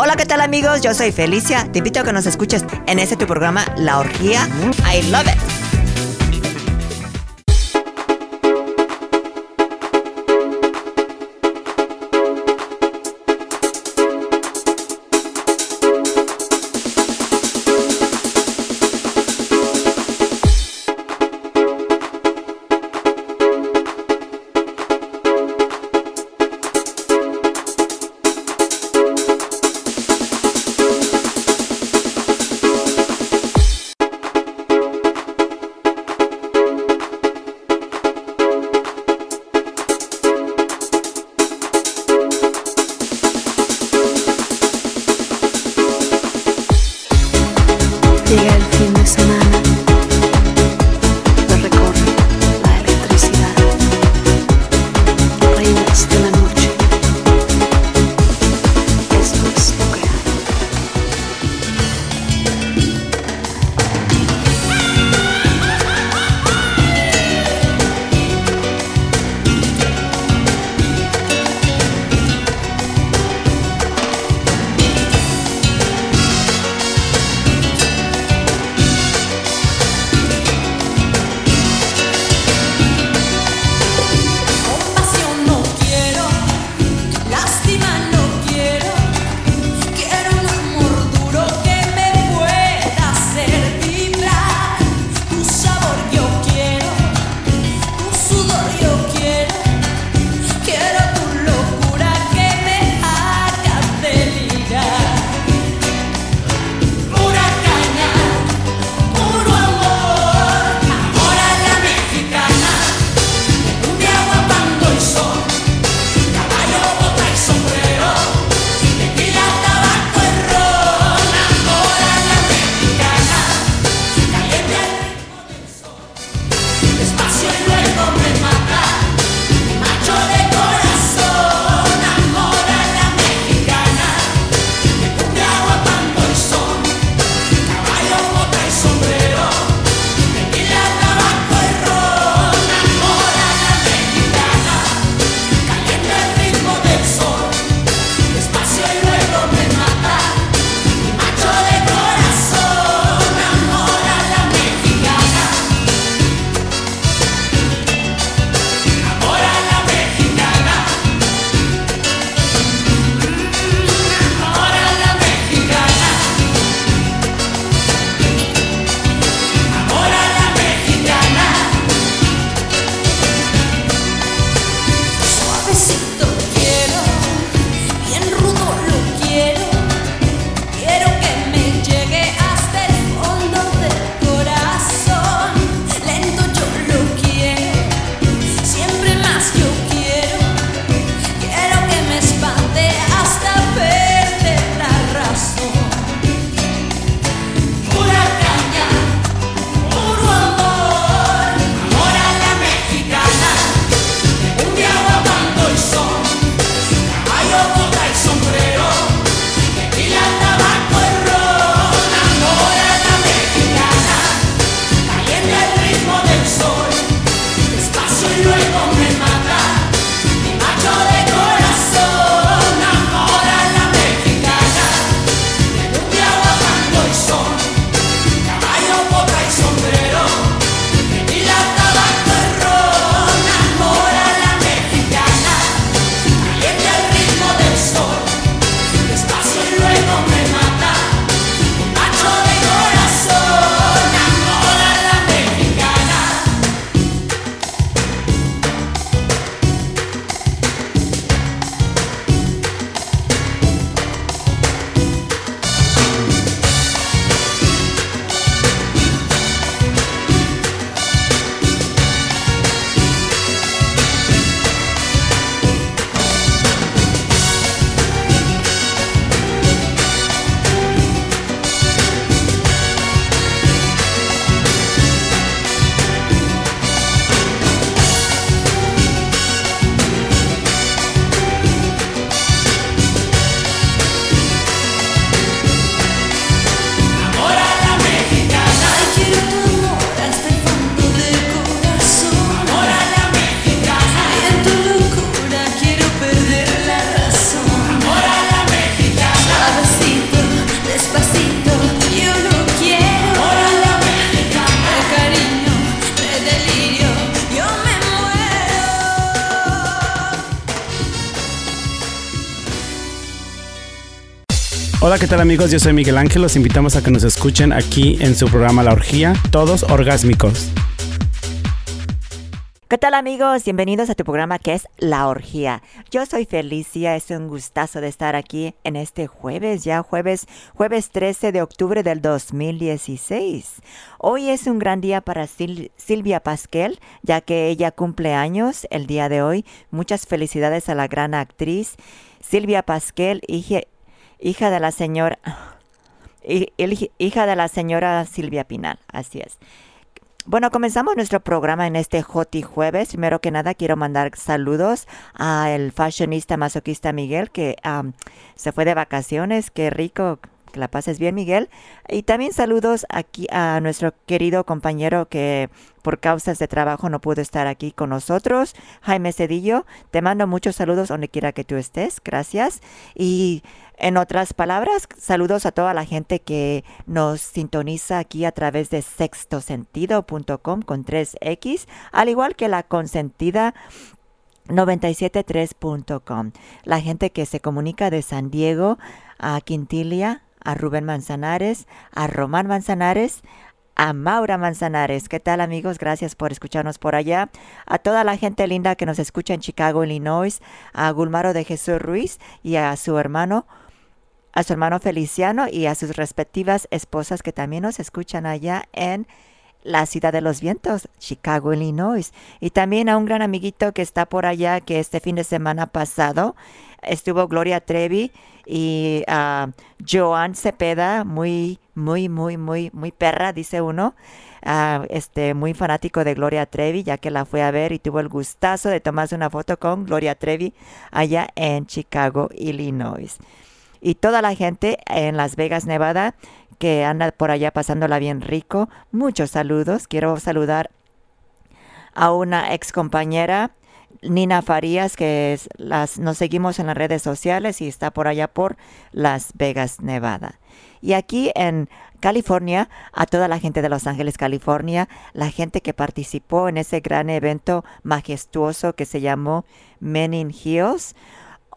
Hola, ¿qué tal amigos? Yo soy Felicia. Te invito a que nos escuches en este tu programa La Orgía. I love it. Tal amigos? Yo soy Miguel Ángel. Los invitamos a que nos escuchen aquí en su programa La Orgía, todos orgásmicos. ¿Qué tal amigos? Bienvenidos a tu programa que es La Orgía. Yo soy Felicia, es un gustazo de estar aquí en este jueves, ya jueves, jueves 13 de octubre del 2016. Hoy es un gran día para Silvia Pasquel, ya que ella cumple años el día de hoy. Muchas felicidades a la gran actriz Silvia Pasquel, hija, hija de la señora hija de la señora Silvia Pinal, así es. Bueno, comenzamos nuestro programa en este Joti Jueves. Primero que nada, quiero mandar saludos al fashionista masoquista Miguel, que se fue de vacaciones. Qué rico, la pases bien, Miguel. Y también saludos aquí a nuestro querido compañero que por causas de trabajo no pudo estar aquí con nosotros, Jaime Cedillo. Te mando muchos saludos donde quiera que tú estés. Gracias. Y en otras palabras, saludos a toda la gente que nos sintoniza aquí a través de sextosentido.com con 3X, al igual que la consentida 973.com. La gente que se comunica de San Diego a Quintilia, a Rubén Manzanares, a Román Manzanares, a Maura Manzanares. ¿Qué tal amigos? Gracias por escucharnos por allá. A toda la gente linda que nos escucha en Chicago, Illinois, a Gulmaro de Jesús Ruiz y a su hermano a su hermano Feliciano y a sus respectivas esposas que también nos escuchan allá en la ciudad de los vientos, Chicago, Illinois. Y también a un gran amiguito que está por allá, que este fin de semana pasado estuvo Gloria Trevi y a Joan Cepeda, muy, muy, muy, muy, muy perra, dice uno. este, muy fanático de Gloria Trevi, ya que la fue a ver y tuvo el gustazo de tomarse una foto con Gloria Trevi allá en Chicago, Illinois y toda la gente en Las Vegas, Nevada, que anda por allá pasándola bien rico. Muchos saludos. Quiero saludar a una ex compañera, Nina Farías, que las, nos seguimos en las redes sociales y está por allá por Las Vegas, Nevada. Y aquí en California, a toda la gente de Los Ángeles, California, la gente que participó en ese gran evento majestuoso que se llamó Men in Heels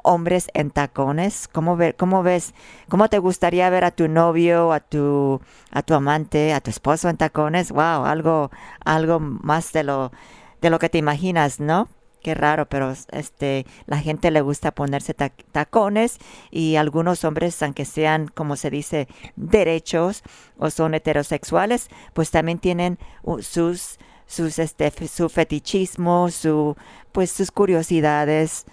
hombres en tacones? ¿Cómo, ¿Cómo ves? ¿Cómo te gustaría ver a tu novio, a tu, a tu amante, a tu esposo en tacones? Wow, algo, algo más de lo, de lo que te imaginas, ¿no? Qué raro, pero este, la gente le gusta ponerse tacones y algunos hombres, aunque sean, como se dice, derechos o son heterosexuales, pues también tienen sus, sus, este, su fetichismo, su, pues sus curiosidades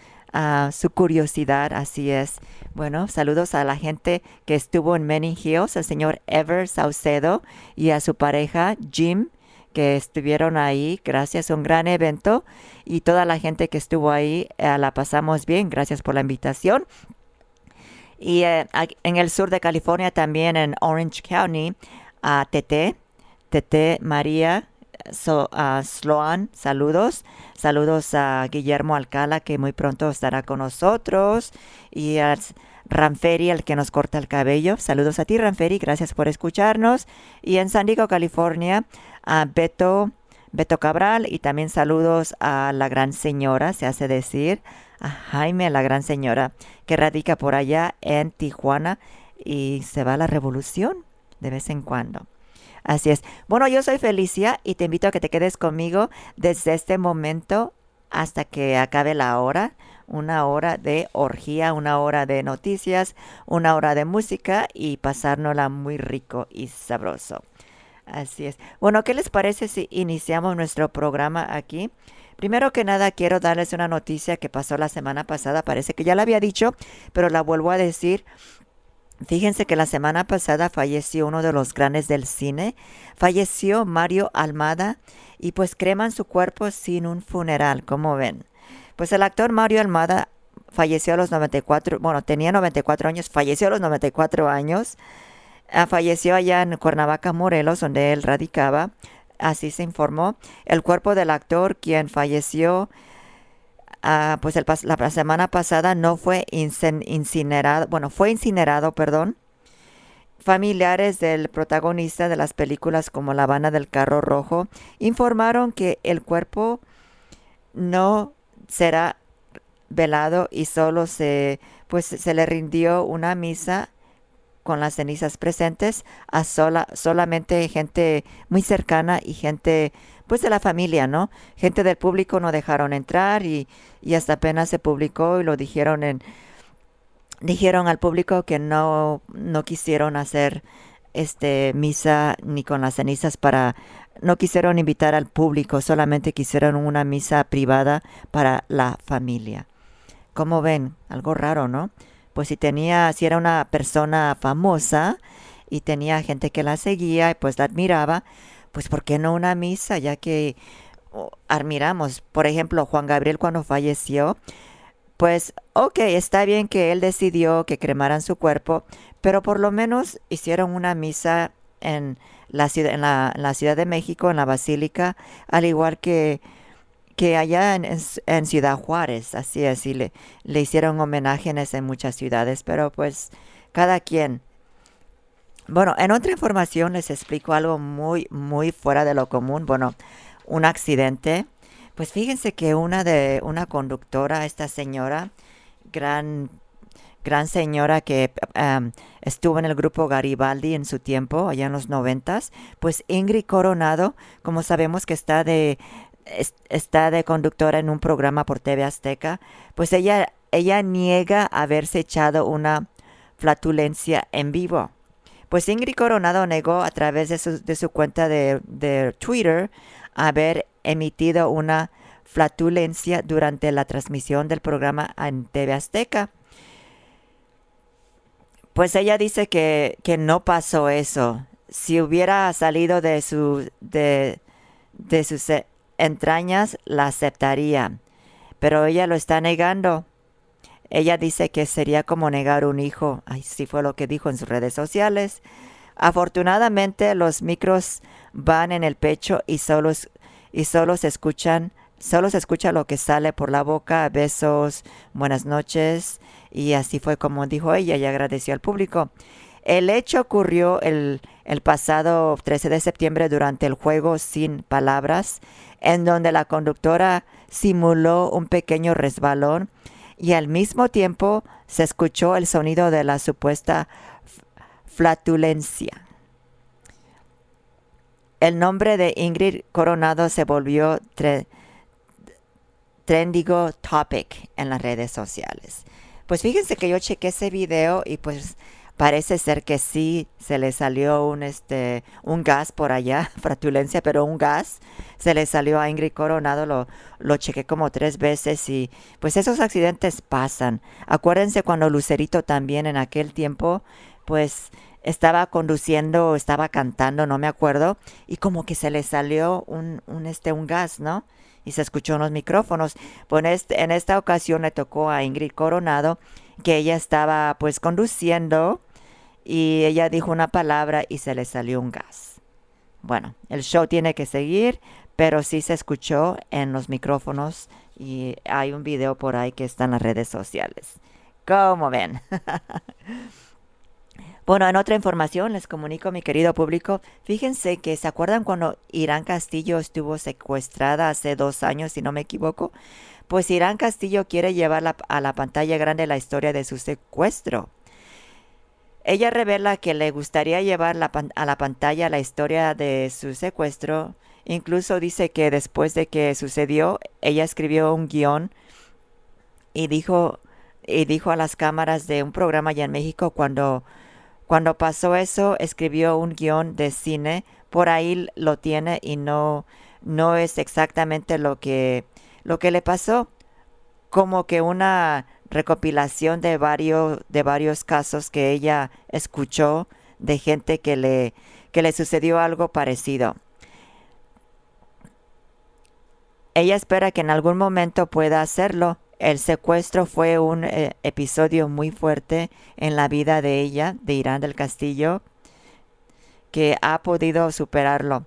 su curiosidad, así es. Bueno, saludos a la gente que estuvo en Many Hills, al señor Ever Saucedo y a su pareja Jim, que estuvieron ahí. Gracias, un gran evento. Y toda la gente que estuvo ahí eh, la pasamos bien. Gracias por la invitación. Y eh, en el sur de California, también en Orange County, a Tete, Tete María So, Sloan, saludos. Saludos a Guillermo Alcala, que muy pronto estará con nosotros. Y a Ranferi, el que nos corta el cabello. Saludos a ti, Ranferi. Gracias por escucharnos. Y en San Diego, California, a Beto, Beto Cabral. Y también saludos a la gran señora, se hace decir, a Jaime, la gran señora, que radica por allá en Tijuana. Y se va a la revolución de vez en cuando. Así es. Bueno, yo soy Felicia y te invito a que te quedes conmigo desde este momento hasta que acabe la hora. Una hora de orgía, una hora de noticias, una hora de música y pasárnosla muy rico y sabroso. Así es. Bueno, ¿qué les parece si iniciamos nuestro programa aquí? Primero que nada, quiero darles una noticia que pasó la semana pasada. Parece que ya la había dicho, pero la vuelvo a decir Fíjense que la semana pasada falleció uno de los grandes del cine, falleció Mario Almada y pues creman su cuerpo sin un funeral, como ven. Pues el actor Mario Almada falleció a los 94, bueno, tenía 94 años, falleció a los 94 años, ah, falleció allá en Cuernavaca, Morelos, donde él radicaba, así se informó. El cuerpo del actor, quien falleció Ah, pues el, la semana pasada no fue incinerado, bueno, fue incinerado, perdón. Familiares del protagonista de las películas como La Habana del Carro Rojo informaron que el cuerpo no será velado y solo se, pues, se le rindió una misa con las cenizas presentes a sola, solamente gente muy cercana y gente pues de la familia, ¿no? Gente del público no dejaron entrar y, y hasta apenas se publicó y lo dijeron en dijeron al público que no no quisieron hacer este misa ni con las cenizas para no quisieron invitar al público, solamente quisieron una misa privada para la familia. Como ven, algo raro, ¿no? Pues si tenía, si era una persona famosa y tenía gente que la seguía y pues la admiraba, pues ¿por qué no una misa? Ya que admiramos, por ejemplo, Juan Gabriel cuando falleció, pues ok, está bien que él decidió que cremaran su cuerpo, pero por lo menos hicieron una misa en la ciudad, en la, Ciudad de México, en la Basílica, al igual que, que allá en, Ciudad Juárez, así es, y le, le hicieron homenajes en muchas ciudades, pero pues cada quien. Bueno, en otra información les explico algo muy, muy fuera de lo común. Bueno, un accidente. Pues fíjense que una de una conductora, esta señora, gran gran señora que estuvo en el grupo Garibaldi en su tiempo, allá en los noventas, pues Ingrid Coronado, como sabemos que está de está de conductora en un programa por TV Azteca, pues ella ella niega haberse echado una flatulencia en vivo. Pues Ingrid Coronado negó a través de su, de su cuenta de, de Twitter haber emitido una flatulencia durante la transmisión del programa en TV Azteca. Pues ella dice que, que no pasó eso. Si hubiera salido de, su, de, de sus entrañas, la aceptaría. Pero ella lo está negando. Ella dice que sería como negar un hijo. Ay, fue lo que dijo en sus redes sociales. Afortunadamente los micros van en el pecho y solo, y solo se escuchan, solo se escucha lo que sale por la boca, besos, buenas noches, y así fue como dijo ella y agradeció al público. El hecho ocurrió el, el, pasado 13 de septiembre durante el juego Sin Palabras, en donde la conductora simuló un pequeño resbalón y al mismo tiempo se escuchó el sonido de la supuesta flatulencia. El nombre de Ingrid Coronado se volvió trendigo topic en las redes sociales. Pues fíjense que yo chequé ese video y pues parece ser que sí se le salió un este un gas por allá, fratulencia, pero un gas se le salió a Ingrid Coronado, lo, lo chequé como tres veces y pues esos accidentes pasan. Acuérdense cuando Lucerito también en aquel tiempo, pues estaba conduciendo, estaba cantando, no me acuerdo, y como que se le salió un, un este un gas, ¿no? y se escuchó en los micrófonos. Pues en esta ocasión le tocó a Ingrid Coronado que ella estaba pues conduciendo y ella dijo una palabra y se le salió un gas. Bueno, el show tiene que seguir, pero sí se escuchó en los micrófonos y hay un video por ahí que está en las redes sociales. ¿Cómo ven? Bueno, en otra información les comunico, mi querido público, fíjense que se acuerdan cuando Irán Castillo estuvo secuestrada hace dos años, si no me equivoco. Pues Irán Castillo quiere llevar a la pantalla grande la historia de su secuestro. Ella revela que le gustaría llevar a la pantalla la historia de su secuestro. Incluso dice que después de que sucedió, ella escribió un guion y dijo, y dijo a las cámaras de un programa allá en México cuando cuando pasó eso, escribió un guion de cine, por ahí lo tiene y no, no es exactamente lo que, lo que le pasó, como que una recopilación de varios, de varios casos que ella escuchó de gente que le, que le sucedió algo parecido. Ella espera que en algún momento pueda hacerlo el secuestro fue un eh, episodio muy fuerte en la vida de ella, de Irán del Castillo, que ha podido superarlo,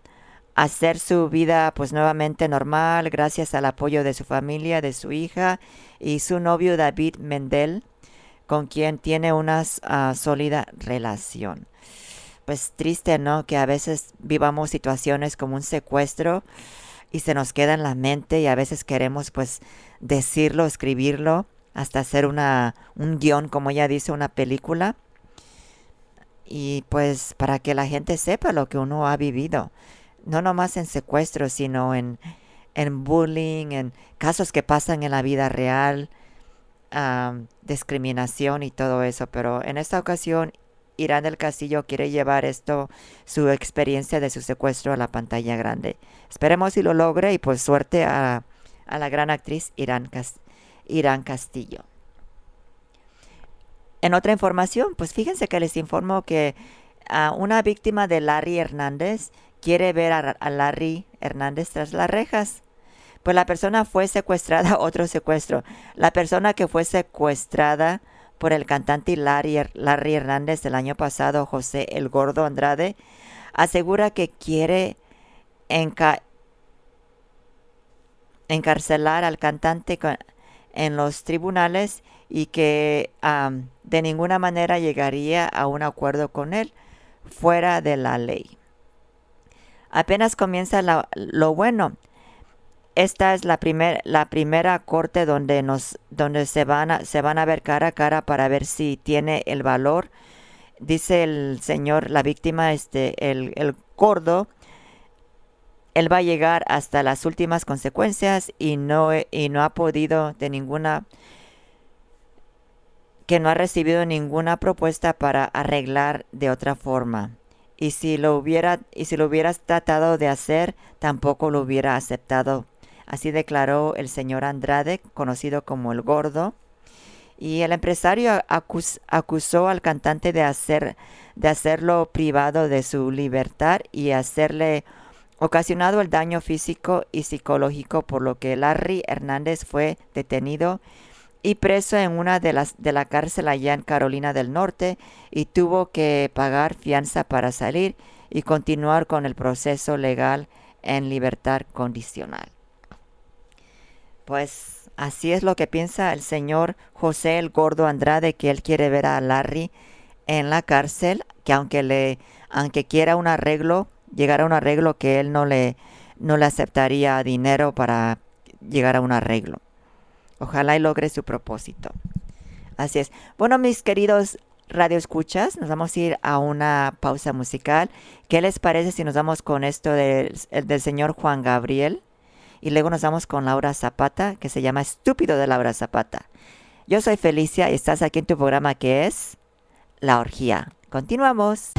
hacer su vida pues nuevamente normal gracias al apoyo de su familia, de su hija y su novio David Mendel, con quien tiene una ah, sólida relación. Pues triste, ¿no? Que a veces vivamos situaciones como un secuestro y se nos queda en la mente y a veces queremos pues decirlo, escribirlo, hasta hacer una, un guion, como ella dice, una película. y pues para que la gente sepa lo que uno ha vivido, no nomás en secuestros, sino en, en bullying, en casos que pasan en la vida real, discriminación y todo eso. Pero en esta ocasión, Irán del Castillo quiere llevar esto, su experiencia de su secuestro a la pantalla grande. Esperemos si lo logre y pues suerte a, a la gran actriz Irán, Irán Castillo. En otra información, pues fíjense que les informo que a una víctima de Larry Hernández quiere ver a, Larry Hernández tras las rejas. Pues la persona fue secuestrada, otro secuestro. La persona que fue secuestrada por el cantante Larry, Larry Hernández el año pasado, José El Gordo Andrade, asegura que quiere encarcelar al cantante en los tribunales y que de ninguna manera llegaría a un acuerdo con él fuera de la ley. Apenas comienza lo bueno. Esta es la, la primera corte donde, nos, donde se, van a, se van a ver cara a cara para ver si tiene el valor. Dice el señor, la víctima, este, el, el gordo, él va a llegar hasta las últimas consecuencias y no, y no ha podido de ninguna que no ha recibido ninguna propuesta para arreglar de otra forma. Y si lo hubiera y si lo hubieras tratado de hacer, tampoco lo hubiera aceptado. Así declaró el señor Andrade, conocido como el Gordo. Y el empresario acusó al cantante de hacer de hacerlo privado de su libertad y hacerle ocasionado el daño físico y psicológico por lo que Larry Hernández fue detenido y preso en una de las de la cárcel allá en Carolina del Norte y tuvo que pagar fianza para salir y continuar con el proceso legal en libertad condicional. Pues así es lo que piensa el señor José el Gordo Andrade que él quiere ver a Larry en la cárcel, que aunque le aunque quiera un arreglo, llegar a un arreglo que él no le no le aceptaría dinero para llegar a un arreglo. Ojalá y logre su propósito. Así es. Bueno, mis queridos radio escuchas, nos vamos a ir a una pausa musical. ¿Qué les parece si nos vamos con esto del, del señor Juan Gabriel? Y luego nos vamos con Laura Zapata, que se llama Estúpido de Laura Zapata. Yo soy Felicia y estás aquí en tu programa que es La Orgía. Continuamos.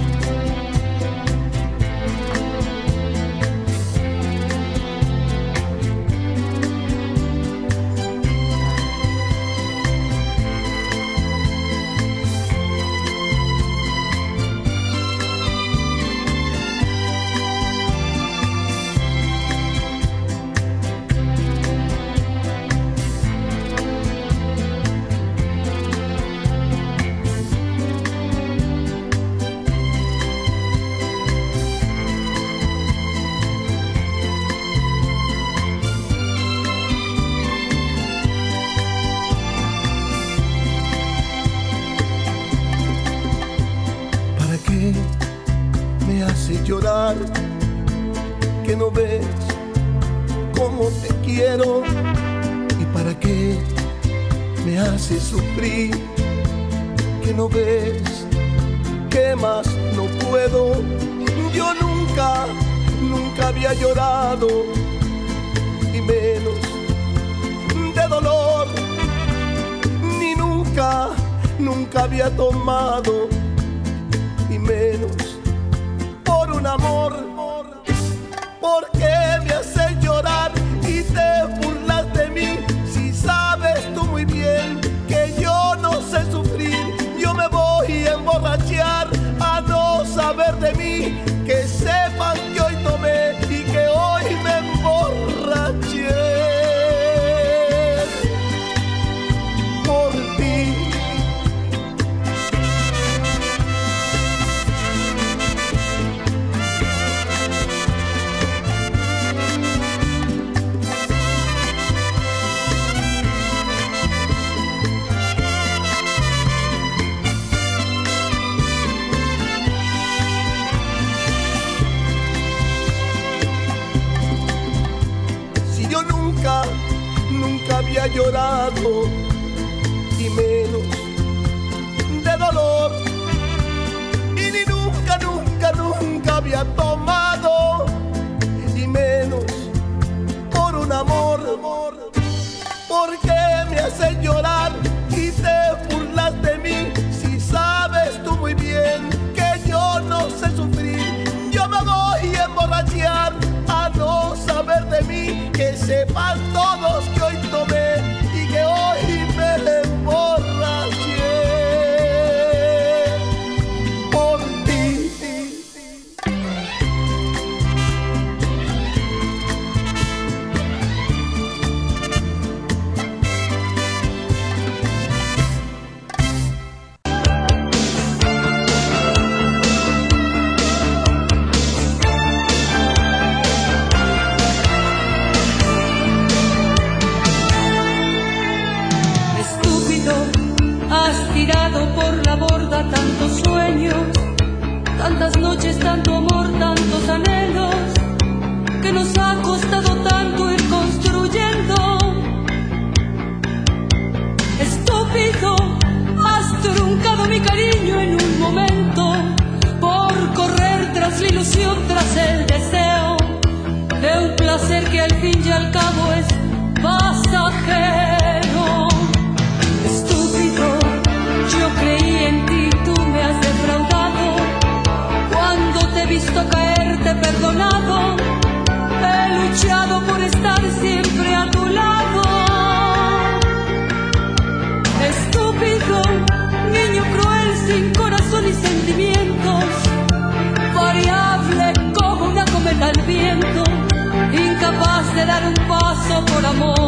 Por amor.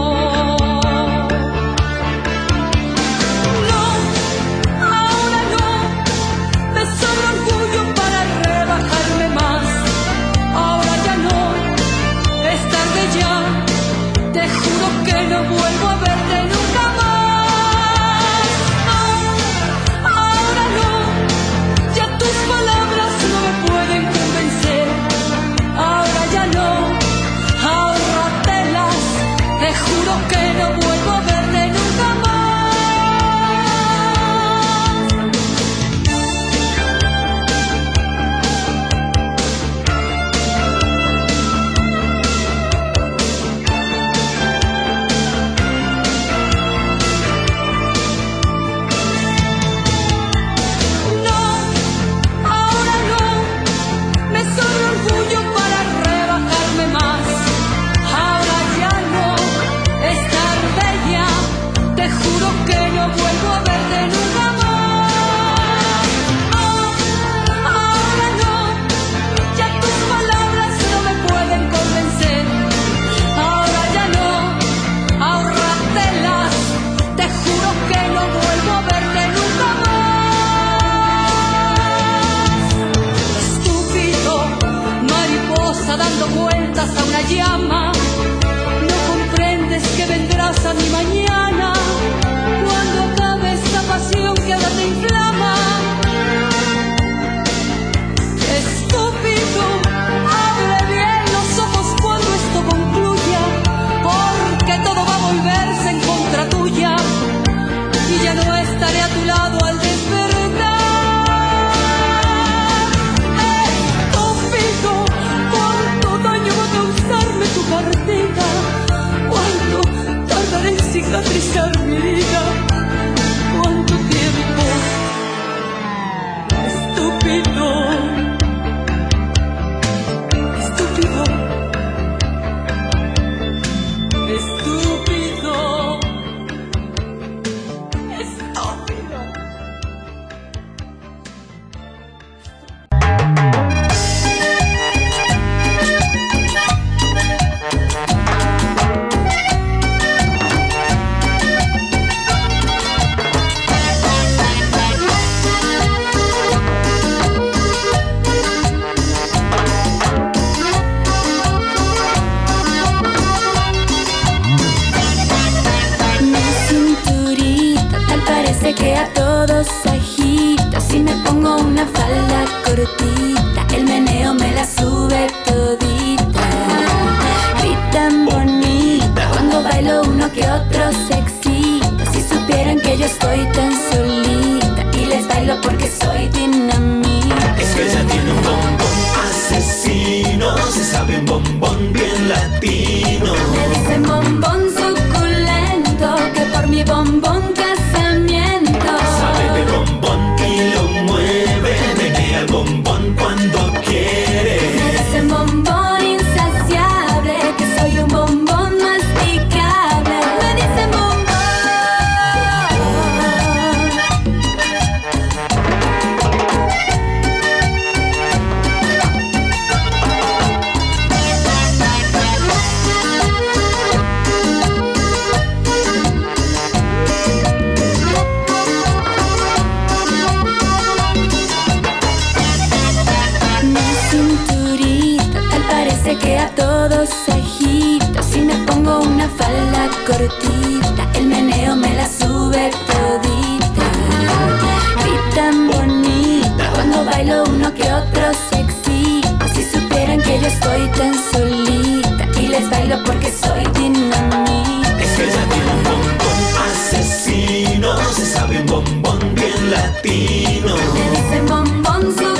que a todos agita. Si me pongo una falda cortita, el meneo me la sube todita. Y tan bonita, cuando bailo uno que otro se excita. Si supieran que yo estoy tan solita y les bailo porque soy dinamita. Es que ella tiene un bombón asesino, se sabe un bombón bien latino. Me dicen bombón suculento, que por mi bombón El meneo me la sube todita. Y tan bonita Cuando bailo uno que otro se excita Si supieran que yo estoy tan solita Y les bailo porque soy dinamita. Es que ella tiene un bombón asesino, se sabe un bombón bien latino. Me dicen bombón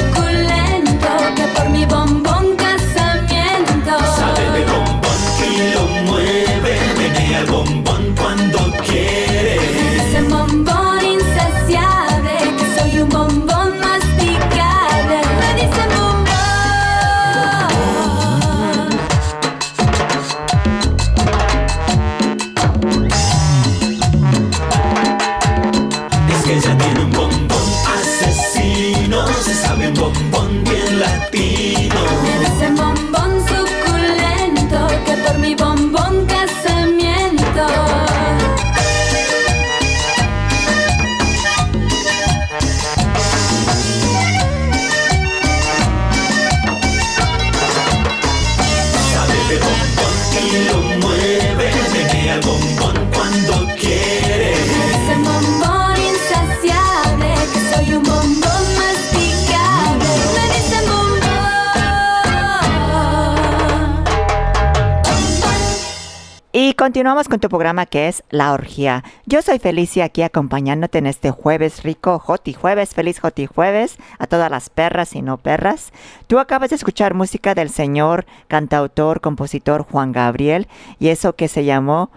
continuamos con tu programa que es La Orgía. Yo soy Felicia aquí acompañándote en este jueves rico, Joti Jueves, feliz Joti Jueves, a todas las perras y no perras. Tú acabas de escuchar música del señor cantautor, compositor Juan Gabriel y eso que se llamó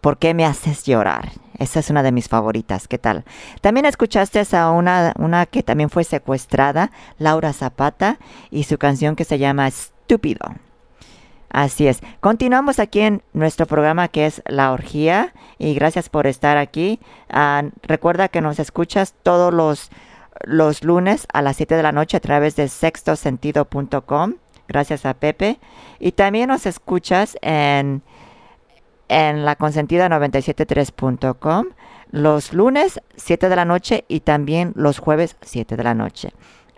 ¿Por qué me haces llorar? Esa es una de mis favoritas. ¿Qué tal? También escuchaste a una, una que también fue secuestrada, Laura Zapata, y su canción que se llama Estúpido. Así es. Continuamos aquí en nuestro programa que es La Orgía y gracias por estar aquí. Ah, recuerda que nos escuchas todos los, los lunes a las 7 de la noche a través de sextosentido.com. Gracias a Pepe. Y también nos escuchas en, en la consentida 973.com los lunes 7 de la noche y también los jueves 7 de la noche.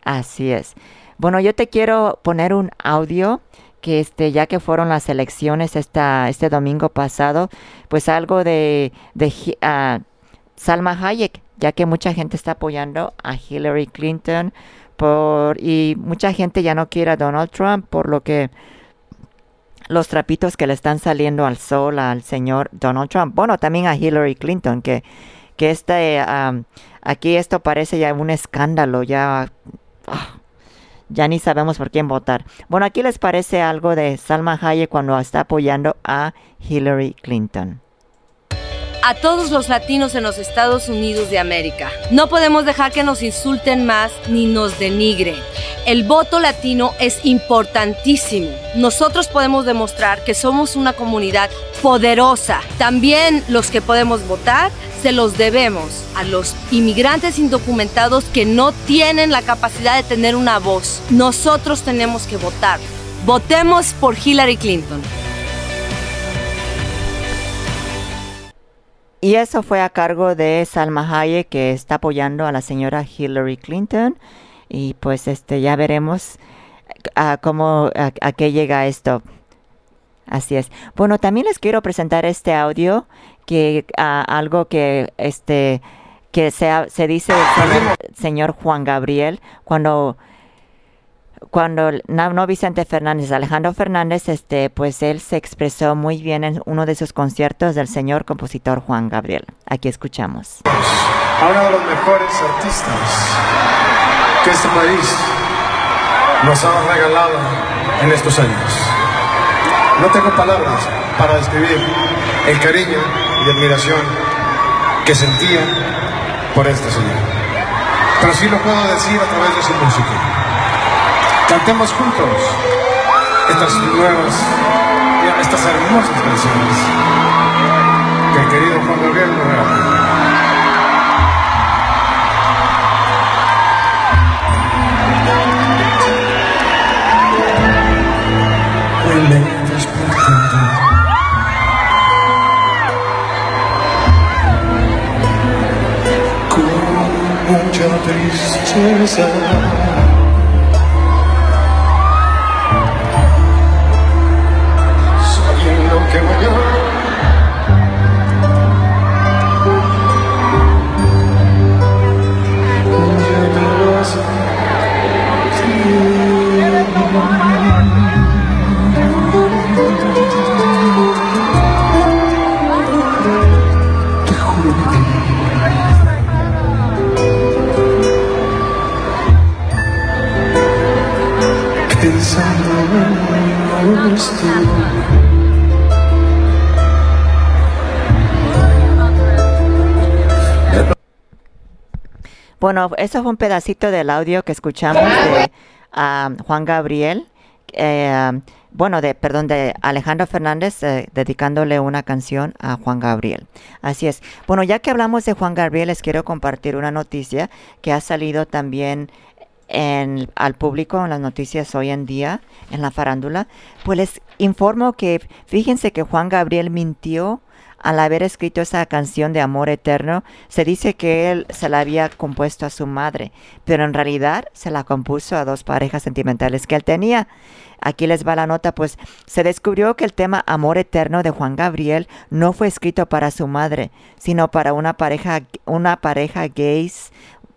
Así es. Bueno, yo te quiero poner un audio que este, ya que fueron las elecciones esta, este domingo pasado, pues algo de, de ah, Salma Hayek, ya que mucha gente está apoyando a Hillary Clinton por, y mucha gente ya no quiere a Donald Trump, por lo que los trapitos que le están saliendo al sol al señor Donald Trump. Bueno, también a Hillary Clinton, que, que este, am, aquí esto parece ya un escándalo, ya, ah, ya ni sabemos por quién votar. Bueno, aquí les parece algo de Salma Hayek cuando está apoyando a Hillary Clinton. A todos los latinos en los Estados Unidos de América. No podemos dejar que nos insulten más ni nos denigren. El voto latino es importantísimo. Nosotros podemos demostrar que somos una comunidad poderosa. También los que podemos votar se los debemos a los inmigrantes indocumentados que no tienen la capacidad de tener una voz. Nosotros tenemos que votar. Votemos por Hillary Clinton. Y eso fue a cargo de Salma Hayek, que está apoyando a la señora Hillary Clinton. Y pues este ya veremos a cómo a, qué llega esto. Así es. Bueno, también les quiero presentar este audio que a algo que este que se, se dice señor, señor Juan Gabriel cuando cuando no Vicente Fernández, Alejandro Fernández, este, pues él se expresó muy bien en uno de sus conciertos del señor compositor Juan Gabriel. Aquí escuchamos. a uno de los mejores artistas que este país nos ha regalado en estos años. No tengo palabras para describir el cariño y admiración que sentía por este señor. Pero sí lo puedo decir a través de su música. Cantemos juntos estas nuevas, estas hermosas canciones que el querido Juan Gabriel nos con tristeza. Bueno, eso fue un pedacito del audio que escuchamos de ah, Juan Gabriel. eh, bueno, de, perdón, de Alejandro Fernández eh, dedicándole una canción a Juan Gabriel. Así es. Bueno, ya que hablamos de Juan Gabriel, les quiero compartir una noticia que ha salido también en, al público en las noticias hoy en día, en la farándula. Pues les informo que fíjense que Juan Gabriel mintió al haber escrito esa canción de amor eterno, se dice que él se la había compuesto a su madre, pero en realidad se la compuso a dos parejas sentimentales que él tenía. Aquí les va la nota, pues se descubrió que el tema Amor Eterno de Juan Gabriel no fue escrito para su madre, sino para una pareja, una pareja gays.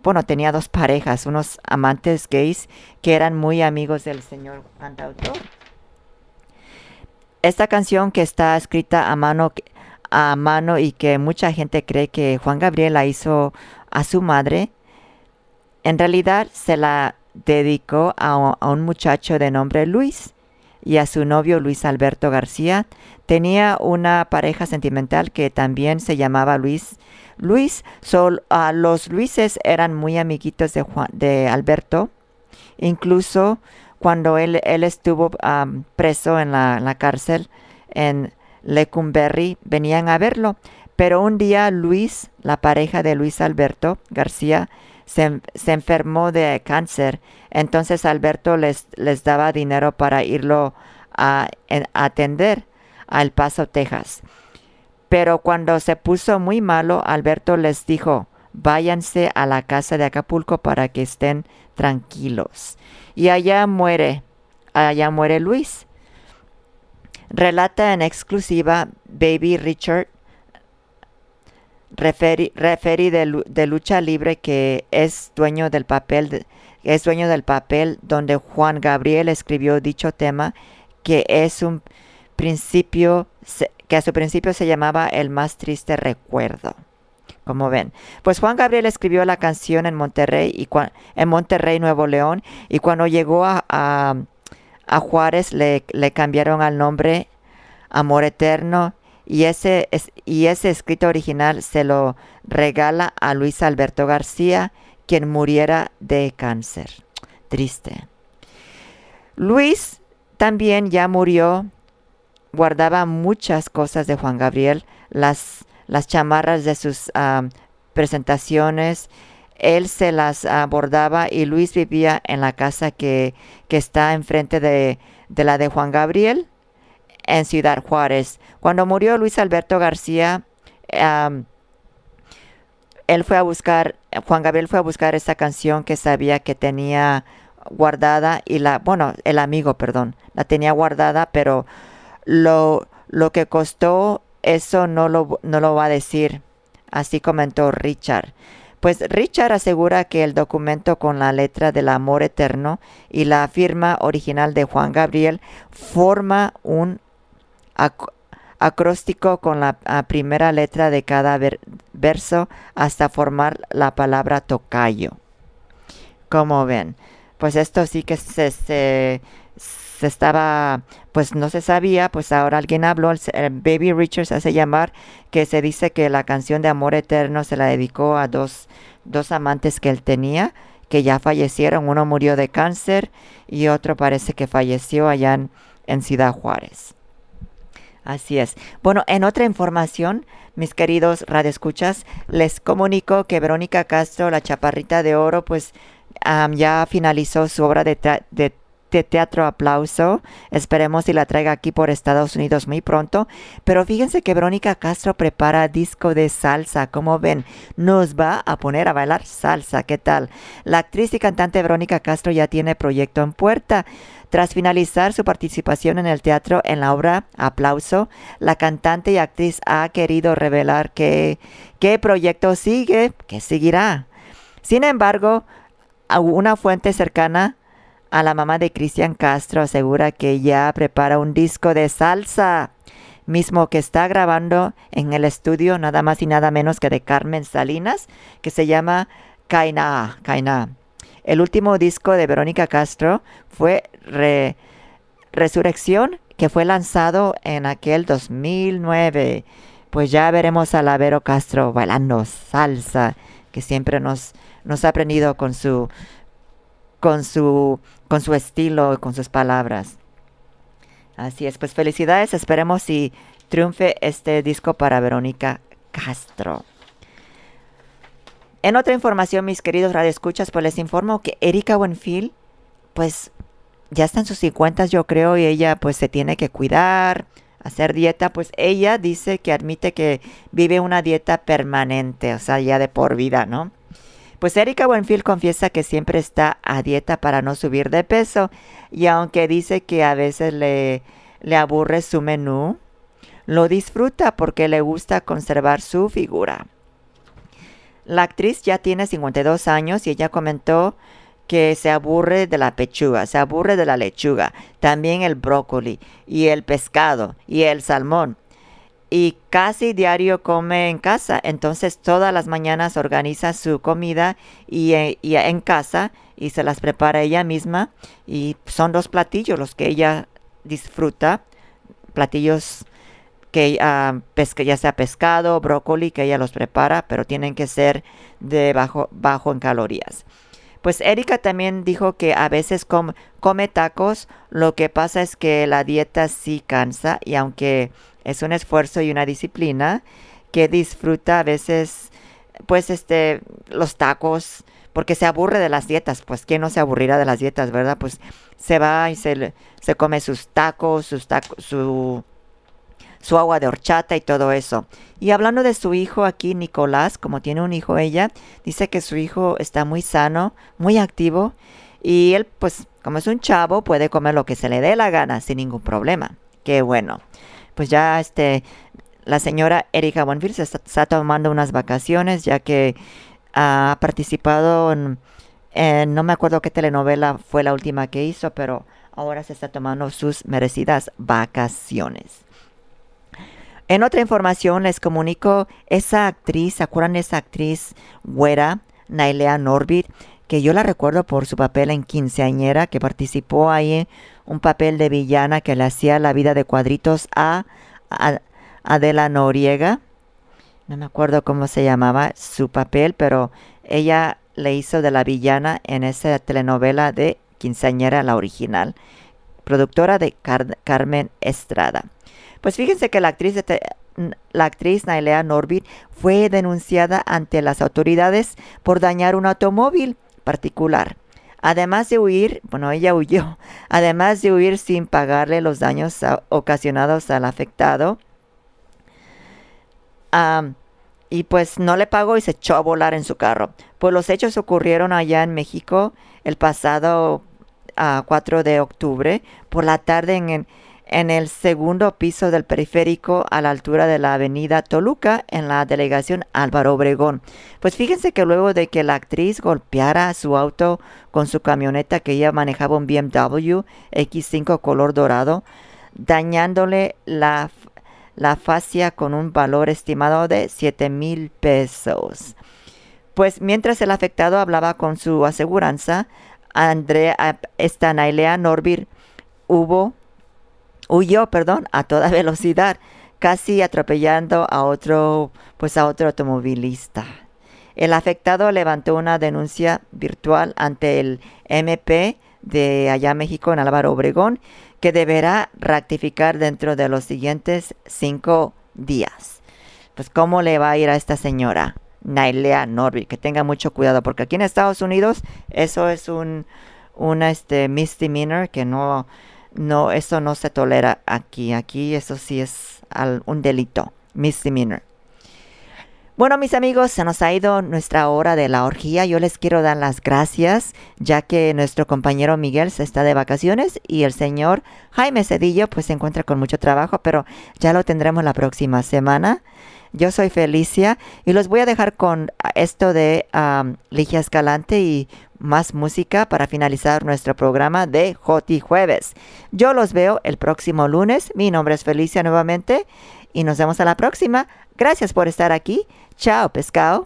Bueno, tenía dos parejas, unos amantes gays que eran muy amigos del señor cantautor. Esta canción que está escrita a mano, a mano y que mucha gente cree que Juan Gabriel la hizo a su madre, en realidad se la dedicó a, a un muchacho de nombre Luis y a su novio Luis Alberto García. Tenía una pareja sentimental que también se llamaba Luis. Luis, ah, los Luises eran muy amiguitos de, de Alberto. Incluso cuando él, él estuvo preso en la, en la cárcel en Lecumberri, venían a verlo. Pero un día Luis, la pareja de Luis Alberto García, se, enfermó de cáncer. Entonces Alberto les, les daba dinero para irlo a atender a El Paso, Texas. Pero cuando se puso muy malo, Alberto les dijo, váyanse a la casa de Acapulco para que estén tranquilos. Y allá muere, allá muere Luis. Relata en exclusiva Baby Richard, referi, de, lu- de lucha libre que es dueño del papel, es dueño del papel donde Juan Gabriel escribió dicho tema que es un principio, que a su principio se llamaba El más triste recuerdo. Como ven, pues Juan Gabriel escribió la canción en Monterrey y en Monterrey, Nuevo León, y cuando llegó a, a- a Juárez le, le cambiaron al nombre Amor Eterno y ese, es- y ese escrito original se lo regala a Luis Alberto García, quien muriera de cáncer. Triste. Luis también ya murió, guardaba muchas cosas de Juan Gabriel, las, las chamarras de sus ah, presentaciones, él se las abordaba y Luis vivía en la casa que, que está enfrente de, de la de Juan Gabriel en Ciudad Juárez. Cuando murió Luis Alberto García, él fue a buscar, Juan Gabriel fue a buscar esa canción que sabía que tenía guardada y la, bueno, el amigo, perdón, la tenía guardada, pero lo, lo que costó, eso no lo, no lo va a decir. Así comentó Richard. Pues Richard asegura que el documento con la letra del amor eterno y la firma original de Juan Gabriel forma un ac- acróstico con la primera letra de cada ver- verso hasta formar la palabra tocayo. Como ven, pues esto sí que se, se, estaba, pues no se sabía, pues ahora alguien habló, el, Baby Richards hace llamar, que se dice que la canción de Amor Eterno se la dedicó a dos, dos amantes que él tenía, que ya fallecieron, uno murió de cáncer y otro parece que falleció allá en Ciudad Juárez. Así es. Bueno, en otra información, mis queridos radioescuchas, les comunico que Verónica Castro, la chaparrita de oro, pues am, ya finalizó su obra de- de teatro Aplauso. Esperemos si la traiga aquí por Estados Unidos muy pronto. Pero fíjense que Verónica Castro prepara disco de salsa. Como ven, nos va a poner a bailar salsa. ¿Qué tal? La actriz y cantante Verónica Castro ya tiene proyecto en puerta. Tras finalizar su participación en el teatro en la obra Aplauso, la cantante y actriz ha querido revelar que, qué proyecto sigue, que seguirá. Sin embargo, una fuente cercana a la mamá de Cristian Castro asegura que ya prepara un disco de salsa, mismo que está grabando en el estudio nada más y nada menos que de Carmen Salinas, que se llama Caina, Caina. El último disco de Verónica Castro fue Re- Resurrección, que fue lanzado en aquel 2009. Pues ya veremos a la Vero Castro bailando salsa, que siempre nos, ha aprendido con su, con su, con su estilo y con sus palabras. Así es, pues felicidades, esperemos si triunfe este disco para Verónica Castro. En otra información, mis queridos radioescuchas, pues les informo que Erika Buenfil, pues ya está en sus 50 yo creo y ella pues se tiene que cuidar, hacer dieta, pues ella dice que admite que vive una dieta permanente, o sea, ya de por vida, ¿no? Pues Erika Buenfil confiesa que siempre está a dieta para no subir de peso y aunque dice que a veces le, le aburre su menú, lo disfruta porque le gusta conservar su figura. La actriz ya tiene 52 años y ella comentó que se aburre de la pechuga, se aburre de la lechuga, también el brócoli y el pescado y el salmón. Y casi diario come en casa, entonces todas las mañanas organiza su comida y, eh, en casa y se las prepara ella misma y son dos platillos los que ella disfruta, platillos que ya sea pescado, brócoli, que ella los prepara, pero tienen que ser de bajo, bajo en calorías. Pues Erika también dijo que a veces com- come tacos, lo que pasa es que la dieta sí cansa y aunque es un esfuerzo y una disciplina, que disfruta a veces pues este los tacos porque se aburre de las dietas, pues quién no se aburrirá de las dietas, ¿verdad? Pues se va y se, se come sus tacos, sus tacos, su su agua de horchata y todo eso. Y hablando de su hijo aquí, Nicolás, como tiene un hijo ella, dice que su hijo está muy sano, muy activo y él, pues, como es un chavo, puede comer lo que se le dé la gana sin ningún problema. Qué bueno. Pues ya este, la señora Erika Bonfil se está, tomando unas vacaciones ya que ha participado en, en- no me acuerdo qué telenovela fue la última que hizo, pero ahora se está tomando sus merecidas vacaciones. En otra información les comunico esa actriz, ¿se acuerdan de esa actriz güera, Nailea Norbit? Que yo la recuerdo por su papel en Quinceañera, que participó ahí en un papel de villana que le hacía la vida de cuadritos a, a- Adela Noriega. No me acuerdo cómo se llamaba su papel, pero ella le hizo de la villana en esa telenovela de Quinceañera, la original, productora de Car- Carmen Estrada. Pues fíjense que la actriz, de la actriz Nailea Norbit fue denunciada ante las autoridades por dañar un automóvil particular. Además de huir, bueno, ella huyó, además de huir sin pagarle los daños ocasionados al afectado, y pues no le pagó y se echó a volar en su carro. Pues los hechos ocurrieron allá en México el pasado ah, 4 de octubre por la tarde en, en- el segundo piso del periférico a la altura de la avenida Toluca en la delegación Álvaro Obregón. Pues fíjense que luego de que la actriz golpeara su auto con su camioneta que ella manejaba un BMW X5 color dorado, dañándole la, la fascia con un valor estimado de 7 mil pesos. Pues mientras el afectado hablaba con su aseguranza, Andrea, esta Nailea Norbir hubo, huyó, perdón, a toda velocidad, casi atropellando a otro, pues a otro automovilista. El afectado levantó una denuncia virtual ante el MP de allá México en Álvaro Obregón que deberá rectificar dentro de los siguientes cinco días. Pues cómo le va a ir a esta señora, Nailea Norby, que tenga mucho cuidado, porque aquí en Estados Unidos eso es un una este misdemeanor que no no eso no se tolera aquí. Aquí eso sí es un delito, misdemeanor. Bueno, mis amigos, se nos ha ido nuestra hora de la orgía. Yo les quiero dar las gracias, ya que nuestro compañero Miguel se está de vacaciones y el señor Jaime Cedillo pues se encuentra con mucho trabajo, pero ya lo tendremos la próxima semana. Yo soy Felicia y los voy a dejar con ah, esto de Ligia Escalante y más música para finalizar nuestro programa de Joti Jueves. Yo los veo el próximo lunes. Mi nombre es Felicia nuevamente y nos vemos a la próxima. Gracias por estar aquí. Chao, pescado.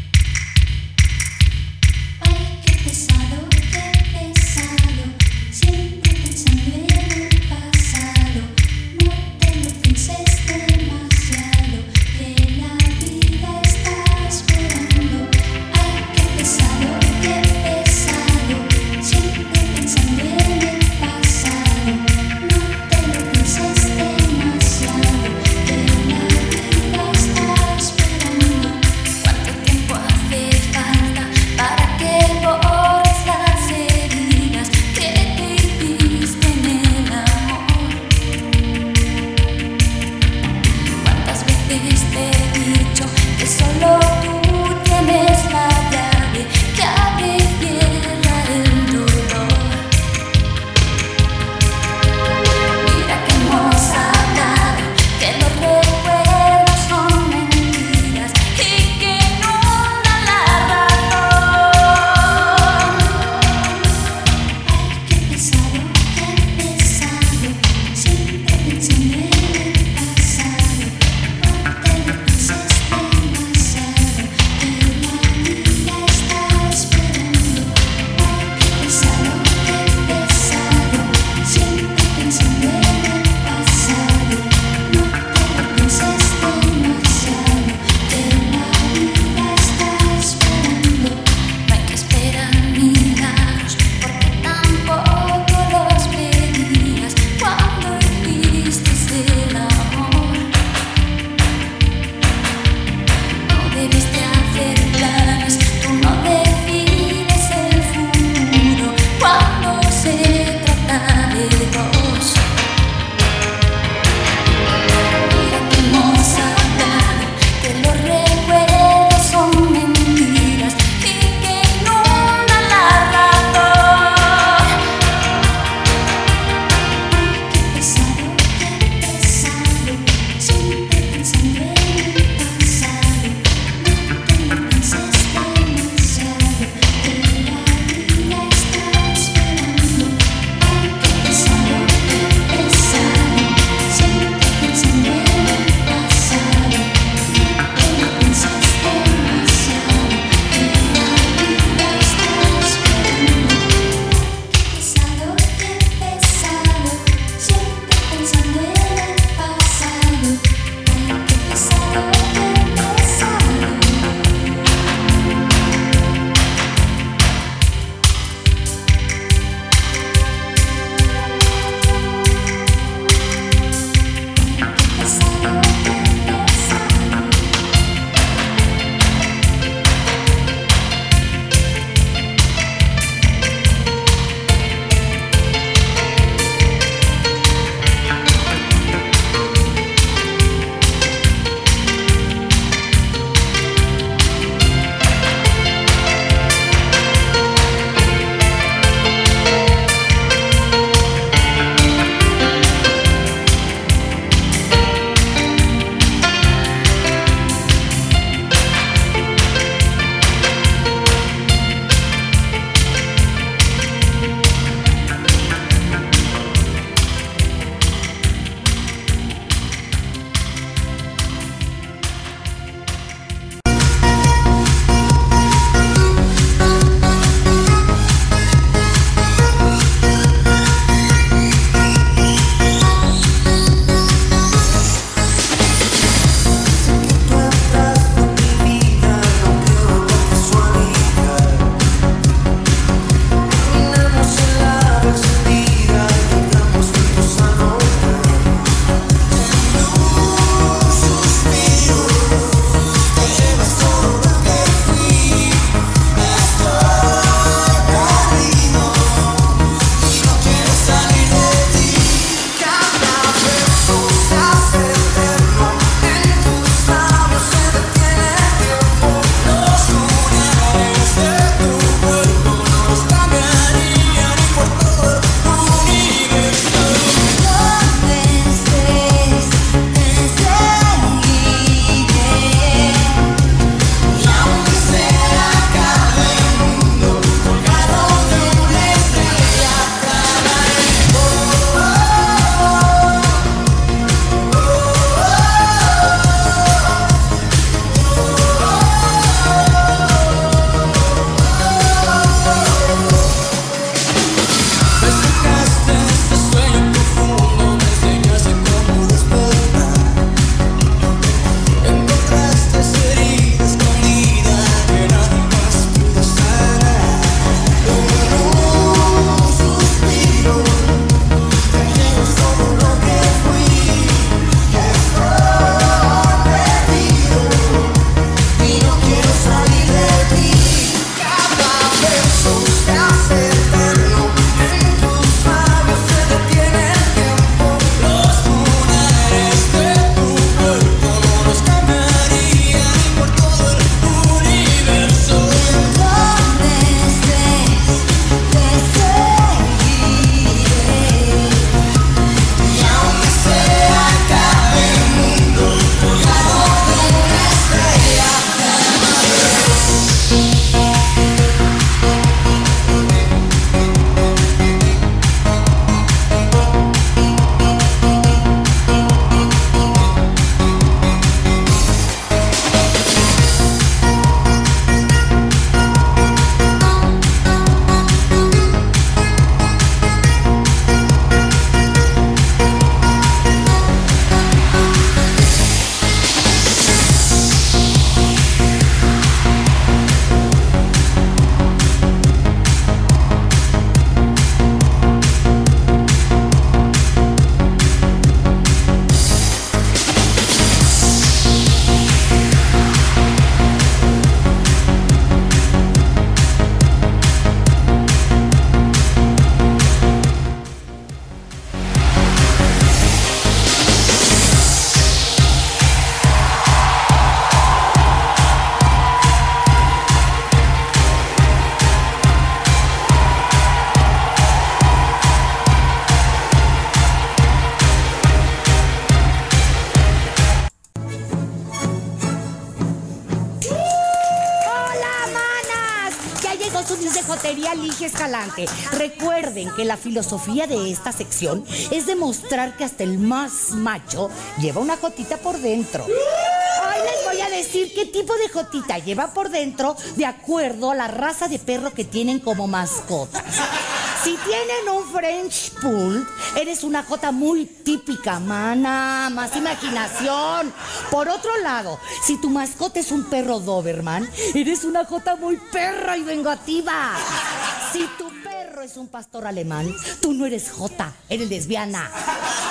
Recuerden que la filosofía de esta sección es demostrar que hasta el más macho lleva una jotita por dentro. Hoy les voy a decir qué tipo de jotita lleva por dentro de acuerdo a la raza de perro que tienen como mascota. Si tienen un French Pool, eres una jota muy típica, mana. Más imaginación. Por otro lado, si tu mascota es un perro Doberman, eres una jota muy perra y vengativa. Si tu perro es un pastor alemán, tú no eres Jota, eres lesbiana.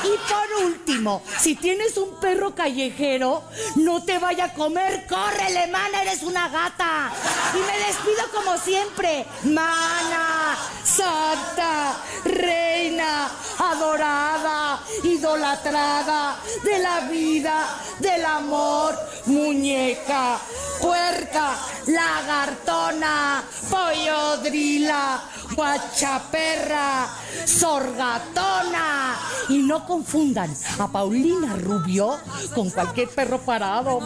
Y por último, si tienes un perro callejero, no te vaya a comer, corre, mana, eres una gata. Y me despido como siempre, mana, santa, reina, adorada, idolatrada, de la vida, del amor, muñeca, puerca, lagartona, pollodrila, guachita chaperra, sorgatona. Y no confundan a Paulina Rubio con cualquier perro parado.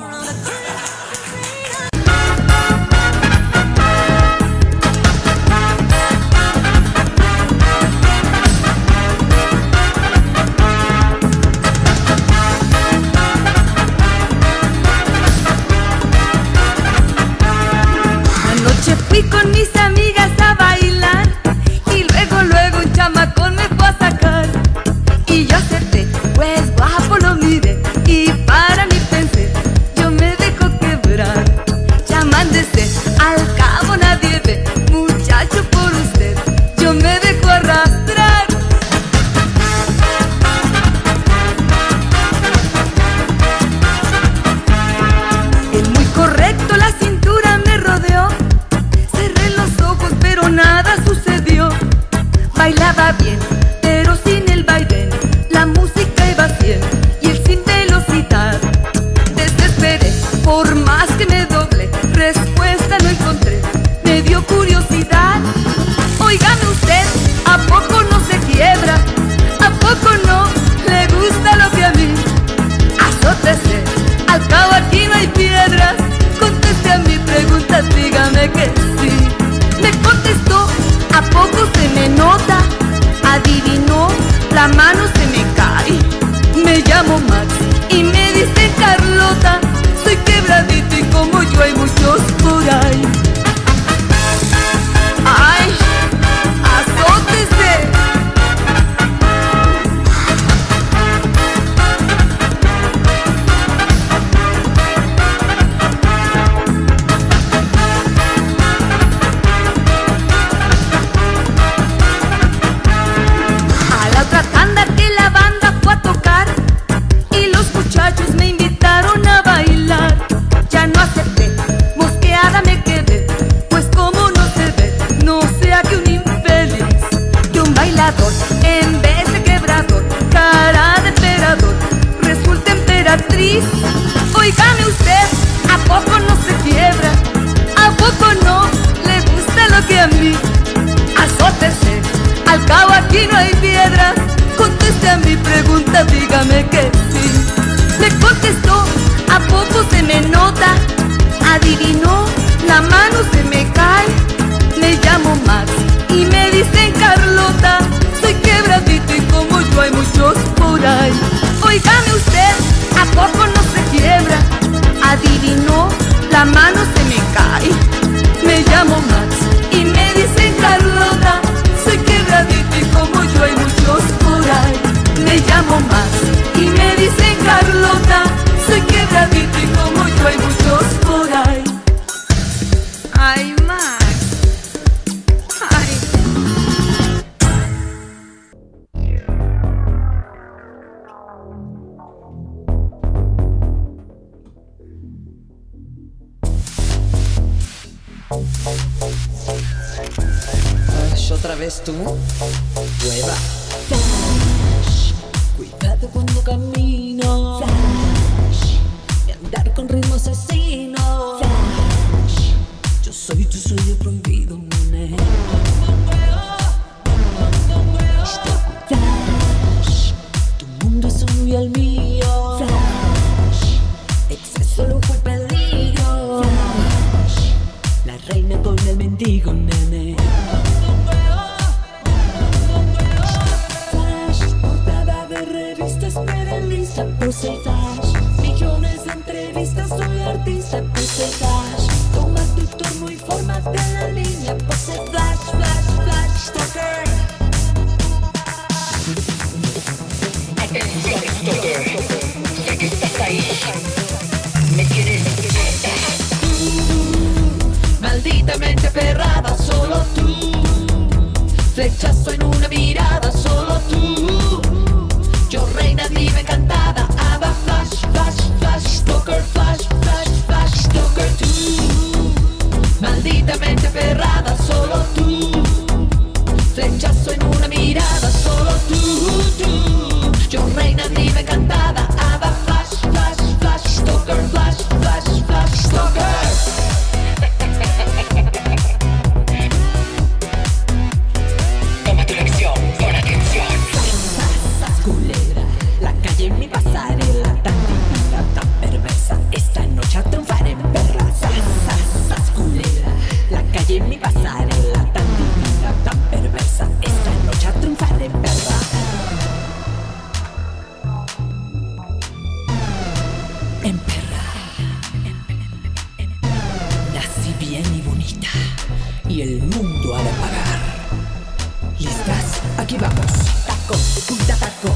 Vamos. Taco, punta taco,